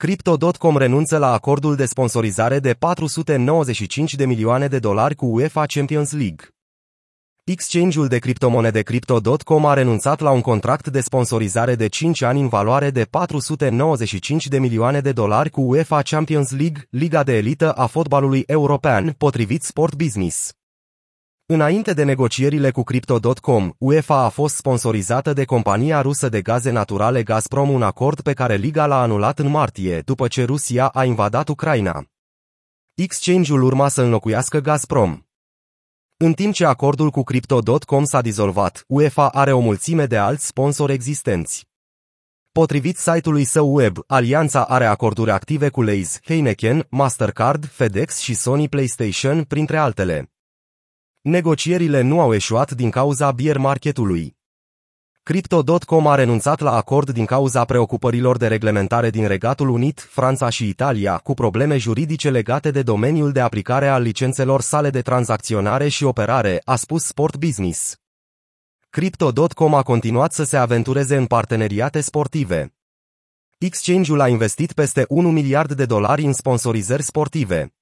Crypto.com renunță la acordul de sponsorizare de 495 de milioane de dolari cu UEFA Champions League. Exchange-ul de criptomonede Crypto.com a renunțat la un contract de sponsorizare de 5 ani în valoare de 495 de milioane de dolari cu UEFA Champions League, liga de elită a fotbalului european, potrivit Sport Business. Înainte de negocierile cu Crypto.com, UEFA a fost sponsorizată de compania rusă de gaze naturale Gazprom un acord pe care liga l-a anulat în martie, după ce Rusia a invadat Ucraina. Exchange-ul urma să înlocuiască Gazprom. În timp ce acordul cu Crypto.com s-a dizolvat, UEFA are o mulțime de alți sponsori existenți. Potrivit site-ului său web, alianța are acorduri active cu Lays, Heineken, Mastercard, FedEx și Sony PlayStation, printre altele. Negocierile nu au eșuat din cauza bear marketului. Crypto.com a renunțat la acord din cauza preocupărilor de reglementare din Regatul Unit, Franța și Italia, cu probleme juridice legate de domeniul de aplicare al licențelor sale de tranzacționare și operare, a spus Sport Business. Crypto.com a continuat să se aventureze în parteneriate sportive. Exchange-ul a investit peste 1 miliard de dolari în sponsorizări sportive.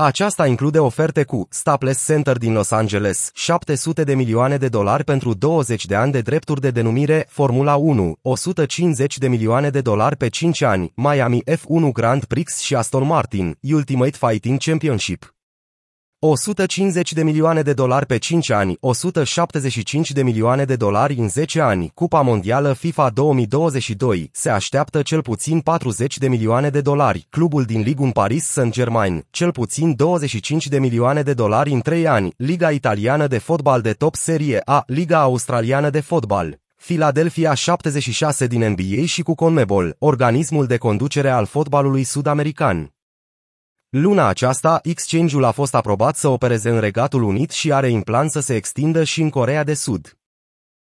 Aceasta include oferte cu Staples Center din Los Angeles, 700 de milioane de dolari pentru 20 de ani de drepturi de denumire, Formula 1, 150 de milioane de dolari pe 5 ani, Miami F1 Grand Prix și Aston Martin, Ultimate Fighting Championship. 150 de milioane de dolari pe 5 ani, 175 de milioane de dolari în 10 ani, Cupa Mondială FIFA 2022, se așteaptă cel puțin 40 de milioane de dolari, clubul din Ligun Paris Saint-Germain, cel puțin 25 de milioane de dolari în 3 ani, Liga Italiană de Fotbal de Top Serie A, Liga Australiană de Fotbal. Philadelphia 76 din NBA și cu CONMEBOL, organismul de conducere al fotbalului sud-american. Luna aceasta, exchange-ul a fost aprobat să opereze în Regatul Unit și are în plan să se extindă și în Corea de Sud.